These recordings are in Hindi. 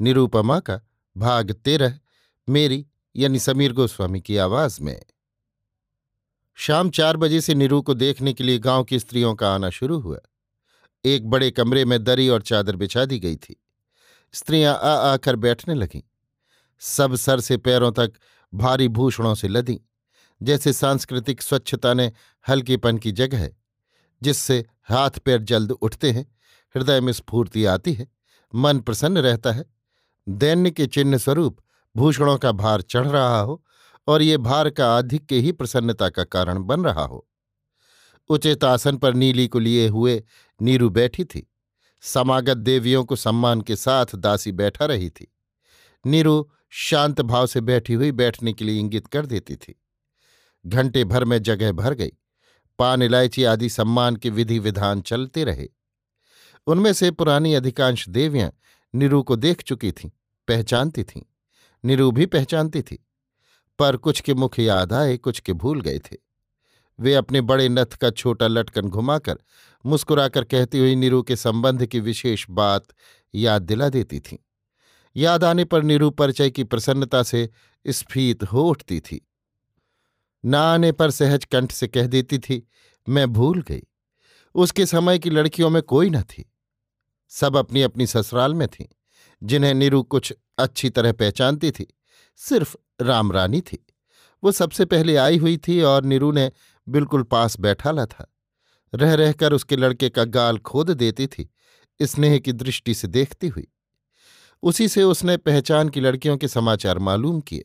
निरूपमा का भाग तेरह, मेरी यानी समीर गोस्वामी की आवाज़ में। शाम चार बजे से नीरू को देखने के लिए गाँव की स्त्रियों का आना शुरू हुआ। एक बड़े कमरे में दरी और चादर बिछा दी गई थी। स्त्रियाँ आ आकर बैठने लगीं। सब सर से पैरों तक भारी भूषणों से लदी। जैसे सांस्कृतिक स्वच्छता ने हल्केपन की जगह है, जिससे हाथ पैर जल्द उठते हैं, हृदय में स्फूर्ति आती है, मन प्रसन्न रहता है। दैन्य के चिन्ह स्वरूप भूषणों का भार चढ़ रहा हो और ये भार का आधिक्य ही प्रसन्नता का कारण बन रहा हो। उचित आसन पर नीली को लिए हुए नीरू बैठी थी। समागत देवियों को सम्मान के साथ दासी बैठा रही थी। नीरू शांत भाव से बैठी हुई बैठने के लिए इंगित कर देती थी। घंटे भर में जगह भर गई। पान, इलायची आदि सम्मान के विधि विधान चलते रहे। उनमें से पुरानी अधिकांश देवियाँ नीरू को देख चुकी थीं, पहचानती थीं। नीरू भी पहचानती थी, पर कुछ के मुख याद आए, कुछ के भूल गए थे। वे अपने बड़े नथ का छोटा लटकन घुमाकर, मुस्कुराकर कहती हुई नीरू के संबंध की विशेष बात याद दिला देती थीं। याद आने पर नीरू परिचय की प्रसन्नता से स्फीत हो उठती थी। न आने पर सहज कंठ से कह देती थी, मैं भूल गई। उसके समय की लड़कियों में कोई न थी। सब अपनी अपनी ससुराल में थीं, जिन्हें नीरू कुछ अच्छी तरह पहचानती थी, सिर्फ़ रामरानी थी। वो सबसे पहले आई हुई थी और नीरू ने बिल्कुल पास बैठाला था। रह रहकर उसके लड़के का गाल खोद देती थी स्नेह की दृष्टि से देखती हुई। उसी से उसने पहचान की लड़कियों के समाचार मालूम किए।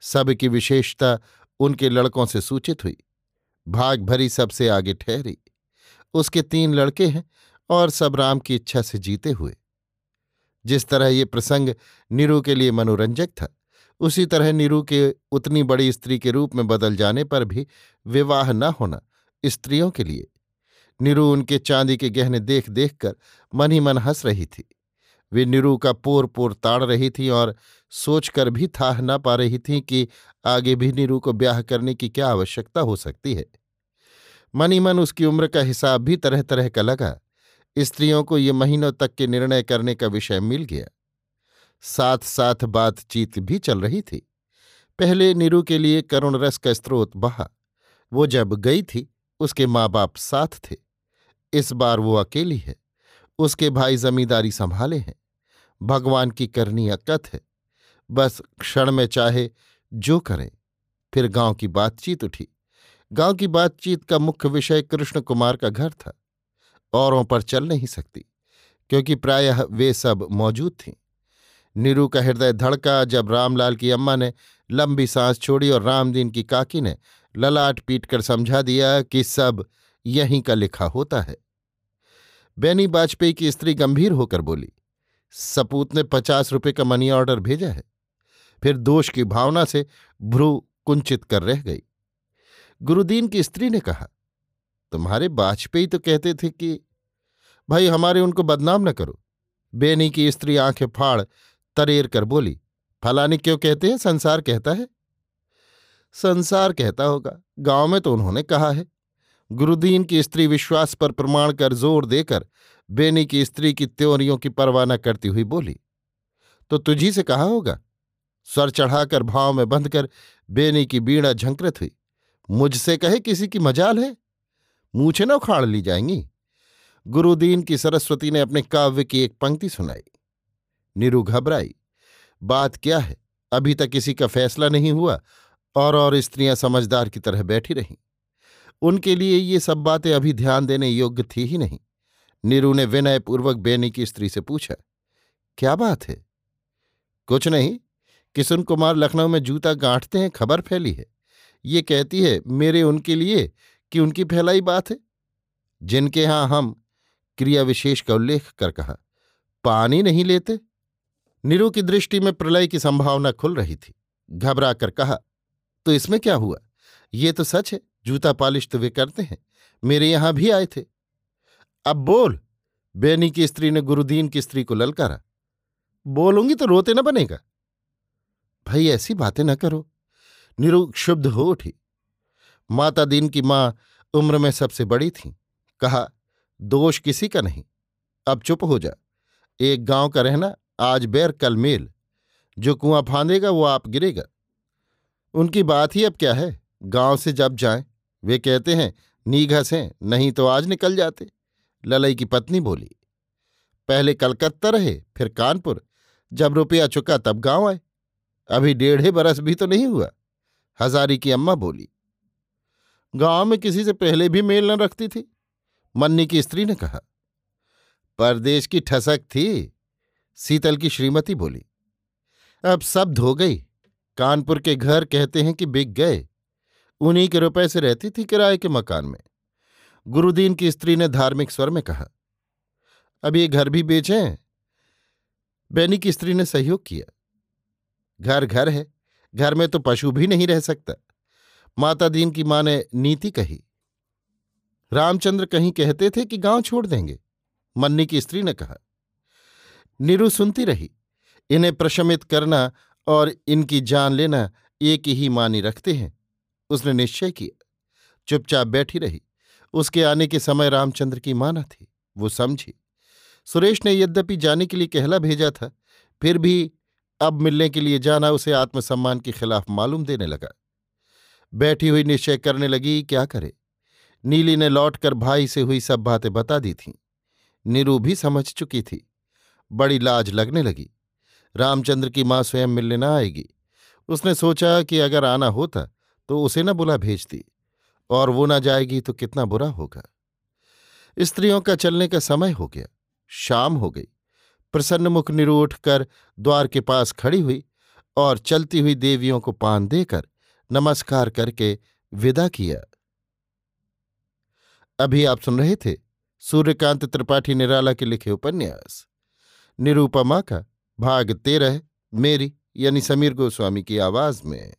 सब की विशेषता उनके लड़कों से सूचित हुई। भाग भरी सबसे आगे ठहरी। उसके तीन लड़के हैं और सब राम की इच्छा से जीते हुए। जिस तरह ये प्रसंग नीरू के लिए मनोरंजक था, उसी तरह नीरू के उतनी बड़ी स्त्री के रूप में बदल जाने पर भी विवाह न होना स्त्रियों के लिए। नीरू उनके चांदी के गहने देख देखकर मन ही मन हंस रही थी। वे नीरू का पोर पोर ताड़ रही थी और सोचकर भी था न पा रही थी कि आगे भी नीरू को ब्याह करने की क्या आवश्यकता हो सकती है। मनी मन उसकी उम्र का हिसाब भी तरह तरह का लगा। स्त्रियों को ये महीनों तक के निर्णय करने का विषय मिल गया। साथ साथ बातचीत भी चल रही थी। पहले नीरू के लिए करुण रस का स्रोत बहा। वो जब गई थी, उसके माँ बाप साथ थे। इस बार वो अकेली है। उसके भाई जमींदारी संभाले हैं। भगवान की करनी अकथ है। बस क्षण में चाहे जो करें। फिर गाँव की बातचीत उठी। गाँव की बातचीत का मुख्य विषय कृष्ण कुमार का घर था। औरों पर चल नहीं सकती, क्योंकि प्रायः वे सब मौजूद थीं। नीरू का हृदय धड़का जब रामलाल की अम्मा ने लंबी सांस छोड़ी और रामदीन की काकी ने ललाट पीट कर समझा दिया कि सब यहीं का लिखा होता है। बैनी वाजपेयी की स्त्री गंभीर होकर बोली, सपूत ने पचास रुपये का मनी ऑर्डर भेजा है। फिर दोष की भावना से भ्रू कुंचित कर रह गई। गुरुदीन की स्त्री ने कहा, तुम्हारे वाजपेयी तो कहते थे कि भाई, हमारे उनको बदनाम न करो। बेनी की स्त्री आँखें फाड़ तरेर कर बोली, फलानी क्यों कहते हैं? संसार कहता है? संसार कहता होगा। गाँव में तो उन्होंने कहा है। गुरुदीन की स्त्री विश्वास पर प्रमाण कर ज़ोर देकर बेनी की स्त्री की त्योरियों की परवाह न करती हुई बोली तो तुझी से कहा होगा? स्वर चढ़ाकर भाव में बंधकर बेनी की बीड़ा झंकृत हुई। मुझसे कहे किसी की मजाल है? मूछे न उखाड़ ली जाएँगी? गुरुदीन की सरस्वती ने अपने काव्य की एक पंक्ति सुनाई। नीरू घबराई। बात क्या है? अभी तक किसी का फैसला नहीं हुआ और और स्त्रियाँ समझदार की तरह बैठी रहीं। उनके लिए ये सब बातें अभी ध्यान देने योग्य थी ही नहीं। नीरू ने विनयपूर्वक बेनी की स्त्री से पूछा, क्या बात है? कुछ नहीं। किशन कुमार लखनऊ में जूता गांठते हैं, खबर फैली है। ये कहती है, मेरे उनके लिए कि उनकी फैलाई बात है। जिनके यहाँ हम क्रिया विशेष का उल्लेख कर कहा, पानी नहीं लेते? नीरू की दृष्टि में प्रलय की संभावना खुल रही थी। घबरा कर कहा तो इसमें क्या हुआ? ये तो सच है, जूता पालिश तो वे करते हैं, मेरे यहाँ भी आए थे। अब बोल, बेनी की स्त्री ने गुरुदीन की स्त्री को ललकारा। बोलूँगी तो रोते न बनेगा। भाई ऐसी बातें न करो। निरु क्षुब्ध हो उठी। माता दीन की माँ उम्र में सबसे बड़ी थी। कहा दोष किसी का नहीं। अब चुप हो जा। एक गाँव का रहना आज बैर कल मेल। जो कुआँ फांदेगा, वो आप गिरेगा। उनकी बात ही अब क्या है? गाँव से जब जाएँ, वे कहते हैं, नी घसें, नहीं तो आज निकल जाते। ललई की पत्नी बोली, पहले कलकत्ता रहे, फिर कानपुर। जब रुपया चुका, तब गाँव आए। अभी डेढ़े बरस भी तो नहीं हुआ। हजारी की अम्मा बोली, गाँव में किसी से पहले भी मेल न रखती थी। मन्नी की स्त्री ने कहा। परदेश की ठसक थी सीतल की श्रीमती बोली। अब सब धो गई। कानपुर के घर कहते हैं कि बिक गए। उन्हीं के रुपए से रहती थी किराए के मकान में। गुरुदीन की स्त्री ने धार्मिक स्वर में कहा। अब ये घर भी बेचें। बैनी की स्त्री ने सहयोग किया। घर घर है। घर में तो पशु भी नहीं रह सकता। माता दीन की माँ ने नीति कही। रामचंद्र कहीं कहते थे कि गाँव छोड़ देंगे। मन्नी की स्त्री ने कहा, नीरू सुनती रही। इन्हें प्रशमित करना और इनकी जान लेना एक ही मानी रखते हैं। उसने निश्चय किया। चुपचाप बैठी रही। उसके आने के समय रामचंद्र की माना थी। वो समझी। सुरेश ने यद्यपि जाने के लिए कहला भेजा था, फिर भी अब मिलने के लिए जाना उसे आत्मसम्मान के खिलाफ मालूम देने लगा। बैठी हुई निश्चय करने लगी, क्या करे? नीली ने लौटकर भाई से हुई सब बातें बता दी थीं। नीरू भी समझ चुकी थी। बड़ी लाज लगने लगी। रामचंद्र की माँ स्वयं मिलने न आएगी। उसने सोचा कि अगर आना होता तो उसे न बुला भेजती और वो न जाएगी तो कितना बुरा होगा। स्त्रियों का चलने का समय हो गया। शाम हो गई। प्रसन्न मुख निरू उठकर द्वार के पास खड़ी हुई और चलती हुई देवियों को पान देकर नमस्कार करके विदा किया। अभी आप सुन रहे थे सूर्यकांत त्रिपाठी निराला के लिखे उपन्यास। निरूपमा का भाग तेरह, मेरी, यानी समीर गोस्वामी की आवाज़ में।